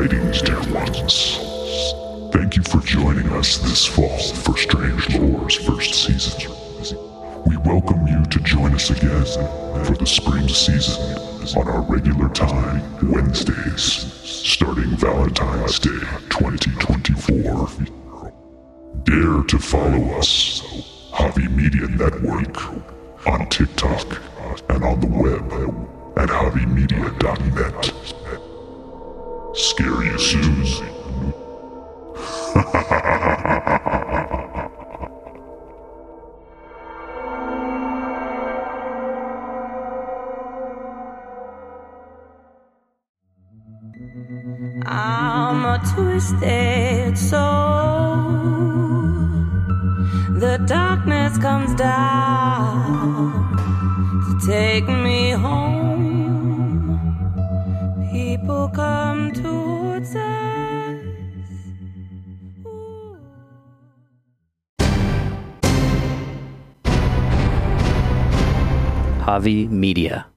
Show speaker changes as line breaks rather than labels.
tidings, dear ones. Thank you for joining us this fall for Strange Lore's first season. We welcome you to join us again for the spring season on our regular time, Wednesdays, starting Valentine's Day 2024. Dare to follow us, Javi Media Network, on TikTok and on the web at javimedia.net. Scare you soon.
I'm a twisted soul. The darkness comes down to take me home.
Javi Media.